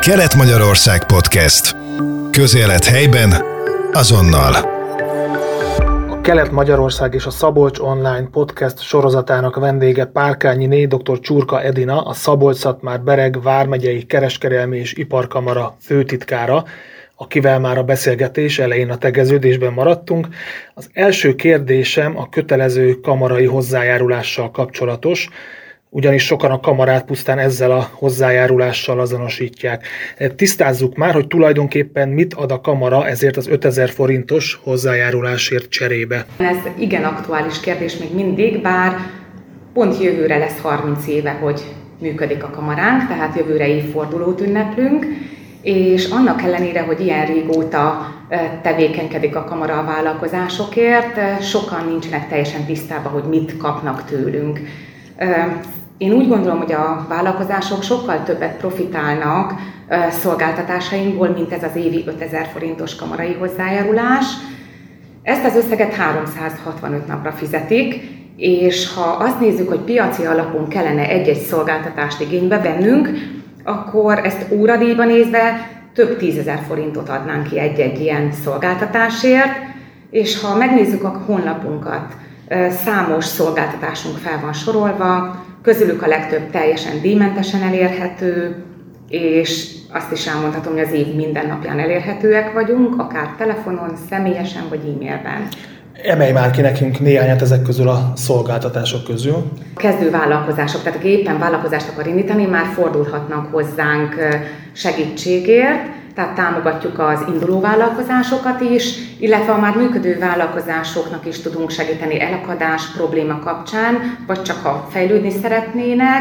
Kelet-Magyarország Podcast. Közélet helyben, azonnal. A Kelet-Magyarország és a Szabolcs Online Podcast sorozatának vendége Párkányi Né dr. Csurka Edina, a Szabolcs-Szatmár Bereg Vármegyei Kereskedelmi és Iparkamara főtitkára, akivel már a beszélgetés elején a tegeződésben maradtunk. Az első kérdésem a kötelező kamarai hozzájárulással kapcsolatos ugyanis sokan a kamarát pusztán ezzel a hozzájárulással azonosítják. Tisztázzuk már, hogy tulajdonképpen mit ad a kamara ezért az 5000 forintos hozzájárulásért cserébe. Ez igen aktuális kérdés még mindig, bár pont jövőre lesz 30 éve, hogy működik a kamaránk, tehát jövőre évfordulót ünneplünk, és annak ellenére, hogy ilyen régóta tevékenykedik a kamara a vállalkozásokért, sokan nincsenek teljesen tisztában, hogy mit kapnak tőlünk. Én úgy gondolom, hogy a vállalkozások sokkal többet profitálnak szolgáltatásainkból, mint ez az évi 5000 forintos kamarai hozzájárulás. Ezt az összeget 365 napra fizetik, és ha azt nézzük, hogy piaci alapon kellene egy-egy szolgáltatást igénybe vennünk, akkor ezt óradíjban nézve több tízezer forintot adnánk ki egy-egy ilyen szolgáltatásért, és ha megnézzük a honlapunkat, számos szolgáltatásunk fel van sorolva, közülük a legtöbb teljesen díjmentesen elérhető, és azt is elmondhatom, hogy az év minden napján elérhetőek vagyunk, akár telefonon, személyesen vagy e-mailben. Emelj már ki nekünk néhányat ezek közül a szolgáltatások közül. Kezdő vállalkozások, tehát aki éppen vállalkozást akar indítani, már fordulhatnak hozzánk segítségért, tehát támogatjuk az induló vállalkozásokat is, illetve a már működő vállalkozásoknak is tudunk segíteni elakadás probléma kapcsán, vagy csak ha fejlődni szeretnének.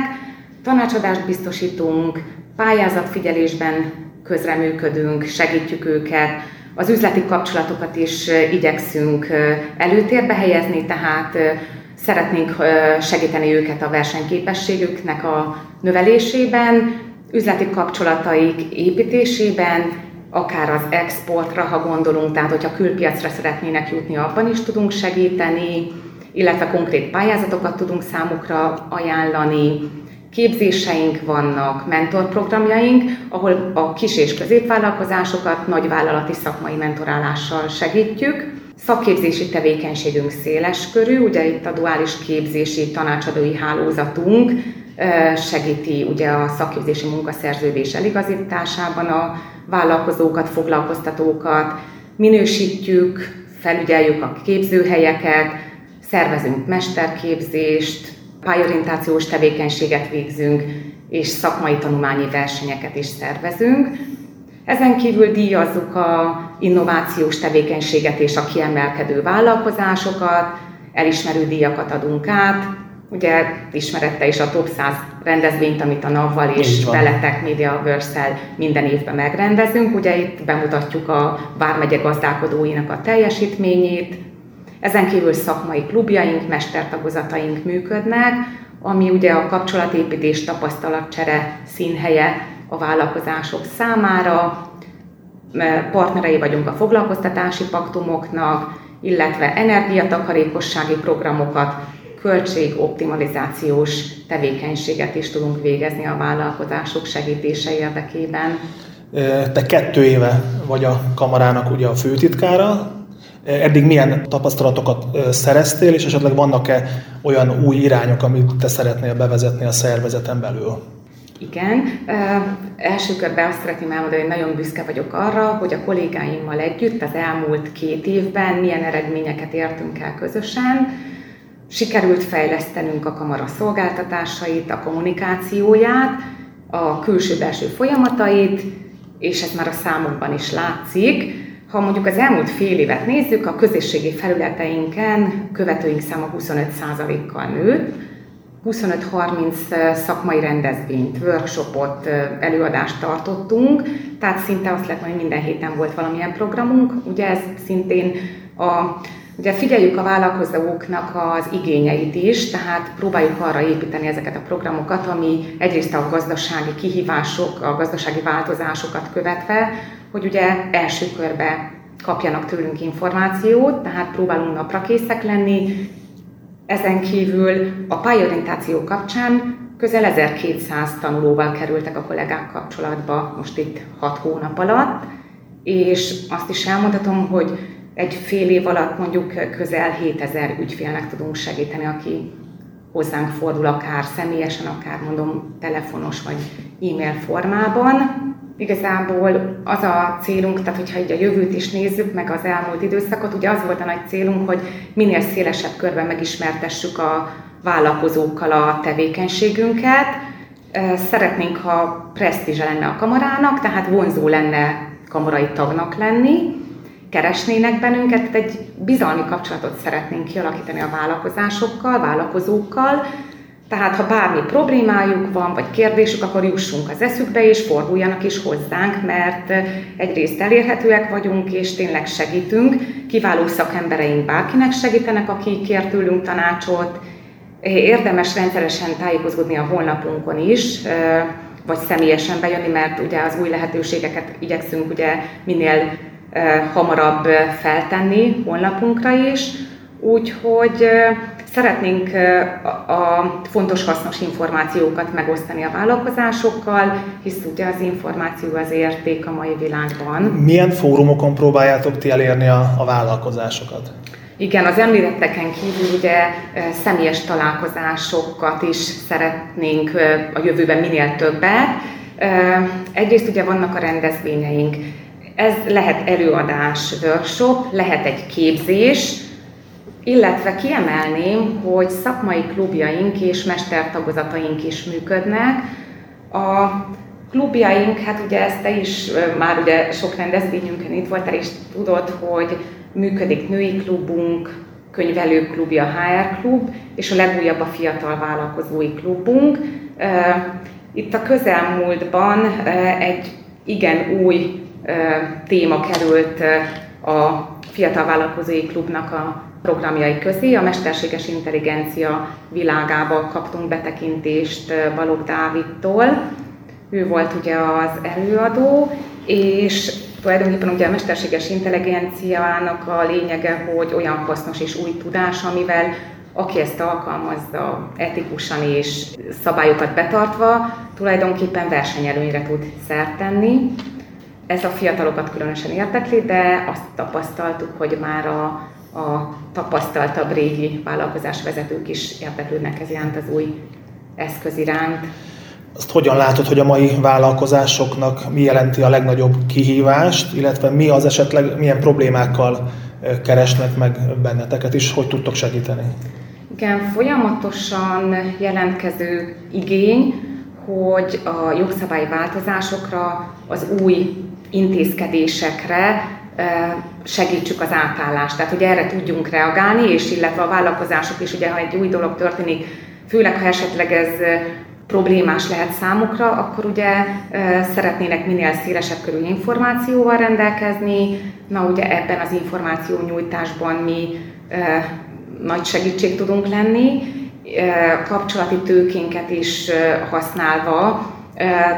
Tanácsadást biztosítunk, pályázatfigyelésben közreműködünk, segítjük őket, az üzleti kapcsolatokat is igyekszünk előtérbe helyezni, tehát szeretnénk segíteni őket a versenyképességüknek a növelésében, üzleti kapcsolataik építésében, akár az exportra, ha gondolunk, tehát hogyha külpiacra szeretnének jutni, abban is tudunk segíteni, illetve konkrét pályázatokat tudunk számukra ajánlani, képzéseink vannak, mentorprogramjaink, ahol a kis és középvállalkozásokat nagyvállalati szakmai mentorálással segítjük. Szakképzési tevékenységünk széles körű, ugye itt a duális képzési tanácsadói hálózatunk segíti ugye a szakképzési munkaszerződés eligazításában a vállalkozókat, foglalkoztatókat, minősítjük, felügyeljük a képzőhelyeket, szervezünk mesterképzést, pályorientációs tevékenységet végzünk, és szakmai tanulmányi versenyeket is szervezünk. Ezen kívül díjazzuk a innovációs tevékenységet és a kiemelkedő vállalkozásokat, elismerő díjakat adunk át, Ugye ismerette is a top 100 rendezvényt, amit a NAV-val és Veletek Media works minden évben megrendezünk. Ugye itt bemutatjuk a Vármegye gazdálkodóinak a teljesítményét. Ezen kívül szakmai klubjaink, mestertagozataink működnek, ami ugye a kapcsolatépítés, tapasztalatcsere színhelye a vállalkozások számára. Partnerei vagyunk a foglalkoztatási paktumoknak, illetve energiatakarékossági programokat költségoptimalizációs tevékenységet is tudunk végezni a vállalkozások segítése érdekében. Te kettő éve vagy a kamarának ugye a főtitkára, Eddig milyen tapasztalatokat szereztél, és esetleg vannak-e olyan új irányok, amit te szeretnél bevezetni a szervezeten belül? Igen. Első körben azt szeretném elmondani, hogy nagyon büszke vagyok arra, hogy a kollégáimmal együtt az elmúlt két évben milyen eredményeket értünk el közösen Sikerült fejlesztenünk a kamara szolgáltatásait, a kommunikációját, a külső-belső folyamatait, és ez már a számokban is látszik. Ha mondjuk az elmúlt fél évet nézzük, a közösségi felületeinken követőink száma 25%-kal nőtt, 25-30 szakmai rendezvényt, workshopot, előadást tartottunk, tehát szinte azt lehet hogy minden héten volt valamilyen programunk. Ugye ez szintén a Ugye figyeljük a vállalkozóknak az igényeit is, tehát próbáljuk arra építeni ezeket a programokat, ami egyrészt a gazdasági kihívások, a gazdasági változásokat követve, hogy ugye első körbe kapjanak tőlünk információt, tehát próbálunk napra készek lenni. Ezen kívül a pályorientáció kapcsán Közel 1200 tanulóval kerültek a kollégák kapcsolatba most itt 6 hónap alatt, és azt is elmondhatom, hogy egy fél év alatt mondjuk közel 7000 ügyfélnek tudunk segíteni, aki hozzánk fordul, akár személyesen, akár mondom telefonos vagy e-mail formában. Igazából az a célunk, tehát hogyha így a jövőt is nézzük, meg az elmúlt időszakot, ugye az volt a nagy célunk, hogy minél szélesebb körben megismertessük a vállalkozókkal a tevékenységünket. Szeretnénk, ha presztízse lenne a kamarának, tehát vonzó lenne kamarai tagnak lenni, keresnének bennünket, tehát egy bizalmi kapcsolatot szeretnénk kialakítani a vállalkozásokkal, vállalkozókkal, tehát ha bármi problémájuk van, vagy kérdésük, akkor jussunk az eszükbe, és forduljanak is hozzánk, mert egyrészt elérhetőek vagyunk, és tényleg segítünk. Kiváló szakembereink bárkinek segítenek, aki kér tőlünk tanácsot. Érdemes rendszeresen tájékozódni a honlapunkon is, vagy személyesen bejönni, mert ugye az új lehetőségeket igyekszünk ugye minél hamarabb feltenni honlapunkra is. Úgyhogy szeretnénk a fontos, hasznos információkat megosztani a vállalkozásokkal, hisz ugye az információ az érték a mai világban. Milyen fórumokon próbáljátok ti elérni a, a vállalkozásokat? Igen, az említetteken kívül ugye személyes találkozásokat is szeretnénk a jövőben minél többet. Egyrészt ugye vannak a rendezvényeink, ez lehet előadás, workshop, lehet egy képzés, illetve kiemelném, hogy szakmai klubjaink és mestertagozataink is működnek. A klubjaink, hát ugye ezt te is már ugye sok rendezvényünkön itt voltál, és tudod, hogy működik női klubunk, könyvelőklubja, HR klub, és a legújabb a fiatal vállalkozói klubunk. Itt a közelmúltban egy igen új téma került a Fiatal Vállalkozói Klubnak a programjai közé. A mesterséges intelligencia világába kaptunk betekintést Balogh Dávidtól. Ő volt ugye az előadó, és tulajdonképpen ugye a mesterséges intelligenciának a lényege, hogy olyan hasznos és új tudás, amivel aki ezt alkalmazza etikusan és szabályokat betartva, tulajdonképpen versenyelőnyre tud szert tenni. Ez a fiatalokat különösen érdekli, de azt tapasztaltuk, hogy már a, a tapasztaltabb régi vállalkozásvezetők is érdeklődnek ez iránt az új eszköz iránt. Azt hogyan látod, hogy a mai vállalkozásoknak mi jelenti a legnagyobb kihívást, illetve mi az esetleg, milyen problémákkal keresnek meg benneteket is, hogy tudtok segíteni? Igen, folyamatosan jelentkező igény, hogy a jogszabályi változásokra, az új intézkedésekre segítsük az átállást, tehát hogy erre tudjunk reagálni, és illetve a vállalkozások is, ugye ha egy új dolog történik, főleg ha esetleg ez problémás lehet számukra, akkor ugye szeretnének minél szélesebb körű információval rendelkezni. Na ugye ebben az információ nyújtásban mi nagy segítség tudunk lenni, kapcsolati tőkénket is használva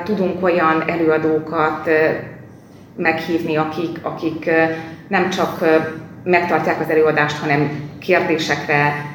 tudunk olyan előadókat meghívni, akik, akik nem csak megtartják az előadást, hanem kérdésekre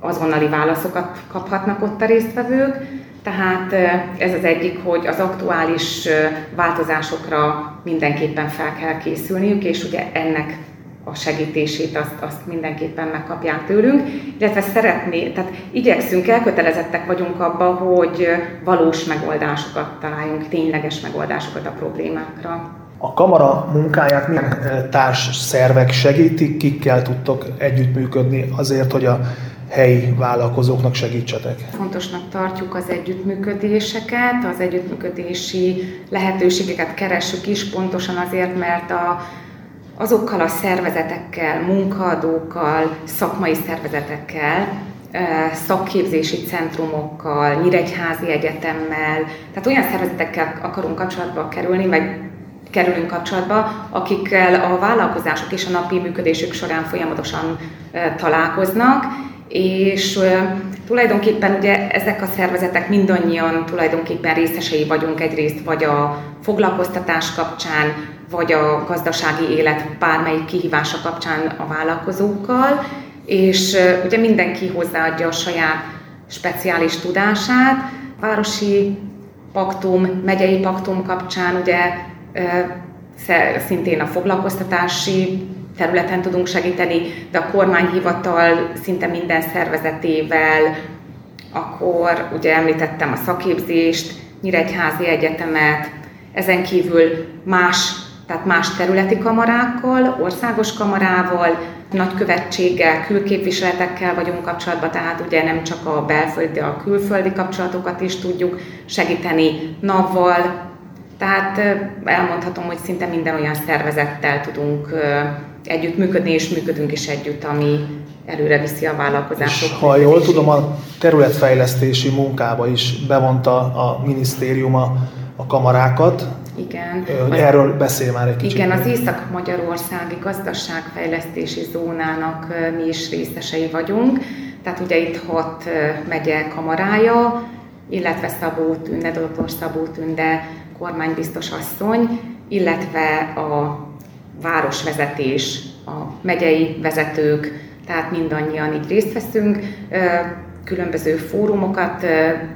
azonnali válaszokat kaphatnak ott a résztvevők. Tehát ez az egyik, hogy az aktuális változásokra mindenképpen fel kell készülniük, és ugye ennek a segítését azt, azt mindenképpen megkapják tőlünk, illetve szeretné, tehát igyekszünk, elkötelezettek vagyunk abba, hogy valós megoldásokat találjunk, tényleges megoldásokat a problémákra. A kamara munkáját milyen társ szervek segítik, kikkel tudtok együttműködni azért, hogy a helyi vállalkozóknak segítsetek? Fontosnak tartjuk az együttműködéseket, az együttműködési lehetőségeket keressük is, pontosan azért, mert a, azokkal a szervezetekkel, munkaadókkal, szakmai szervezetekkel, szakképzési centrumokkal, Nyíregyházi Egyetemmel, tehát olyan szervezetekkel akarunk kapcsolatba kerülni, vagy kerülünk kapcsolatba, akikkel a vállalkozások és a napi működésük során folyamatosan találkoznak, és tulajdonképpen ugye ezek a szervezetek mindannyian tulajdonképpen részesei vagyunk egyrészt vagy a foglalkoztatás kapcsán, vagy a gazdasági élet bármelyik kihívása kapcsán a vállalkozókkal, és ugye mindenki hozzáadja a saját speciális tudását, városi paktum, megyei paktum kapcsán ugye szintén a foglalkoztatási területen tudunk segíteni, de a kormányhivatal szinte minden szervezetével, akkor ugye említettem a szakképzést, Nyíregyházi Egyetemet, ezen kívül más, tehát más területi kamarákkal, országos kamarával, nagykövetséggel, külképviseletekkel vagyunk kapcsolatban, tehát ugye nem csak a belföldi, a külföldi kapcsolatokat is tudjuk segíteni NAV-val, tehát elmondhatom, hogy szinte minden olyan szervezettel tudunk együttműködni, és működünk is együtt, ami előre viszi a vállalkozások. És ha jól tudom, a területfejlesztési munkába is bevonta a minisztérium a, a kamarákat. Igen. Erről beszél már egy kicsit. Igen, az Észak-Magyarországi Gazdaságfejlesztési Zónának mi is részesei vagyunk. Tehát ugye itt hat megye kamarája, illetve Szabó Tünde, dr. Szabó Tünde kormánybiztos asszony, illetve a városvezetés, a megyei vezetők, tehát mindannyian így részt veszünk. Különböző fórumokat,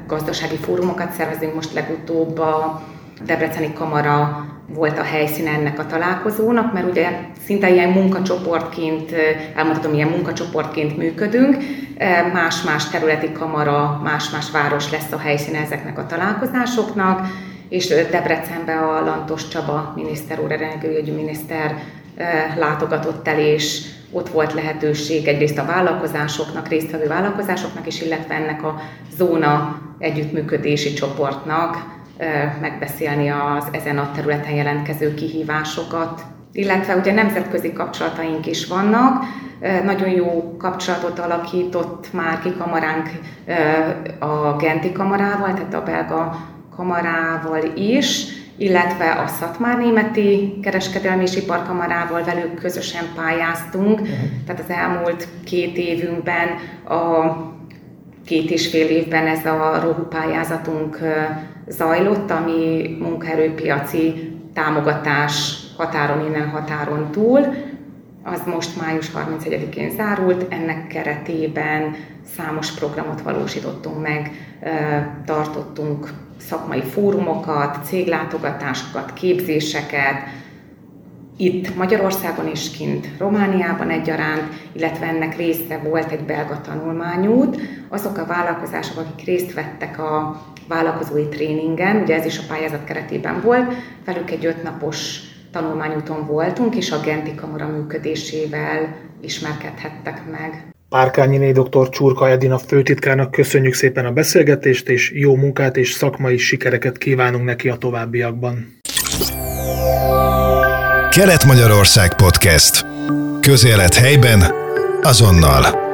gazdasági fórumokat szervezünk, most legutóbb a Debreceni Kamara volt a helyszín ennek a találkozónak, mert ugye szinte ilyen munkacsoportként, elmondhatom, ilyen munkacsoportként működünk, más-más területi kamara, más-más város lesz a helyszín ezeknek a találkozásoknak, és Debrecenbe a Lantos Csaba miniszter úr, energiaügyi miniszter látogatott el, és ott volt lehetőség egyrészt a vállalkozásoknak, résztvevő vállalkozásoknak is, illetve ennek a zóna együttműködési csoportnak megbeszélni az ezen a területen jelentkező kihívásokat. Illetve ugye nemzetközi kapcsolataink is vannak, nagyon jó kapcsolatot alakított már ki kamaránk a Genti kamarával, tehát a belga kamarával is, illetve a Szatmár Németi Kereskedelmi és Iparkamarával velük közösen pályáztunk. Uh-huh. Tehát az elmúlt két évünkben, a két és fél évben ez a rohu pályázatunk zajlott, ami munkaerőpiaci támogatás határon innen, határon túl. Az most május 31-én zárult, ennek keretében számos programot valósítottunk meg, tartottunk szakmai fórumokat, céglátogatásokat, képzéseket, itt Magyarországon is kint Romániában egyaránt, illetve ennek része volt egy belga tanulmányút. Azok a vállalkozások, akik részt vettek a vállalkozói tréningen, ugye ez is a pályázat keretében volt, velük egy ötnapos tanulmányúton voltunk, és a Genti Kamara működésével ismerkedhettek meg. Párkányiné dr. Csurka Edina főtitkárnak köszönjük szépen a beszélgetést, és jó munkát és szakmai sikereket kívánunk neki a továbbiakban. Kelet-Magyarország Podcast. Közélet helyben, azonnal.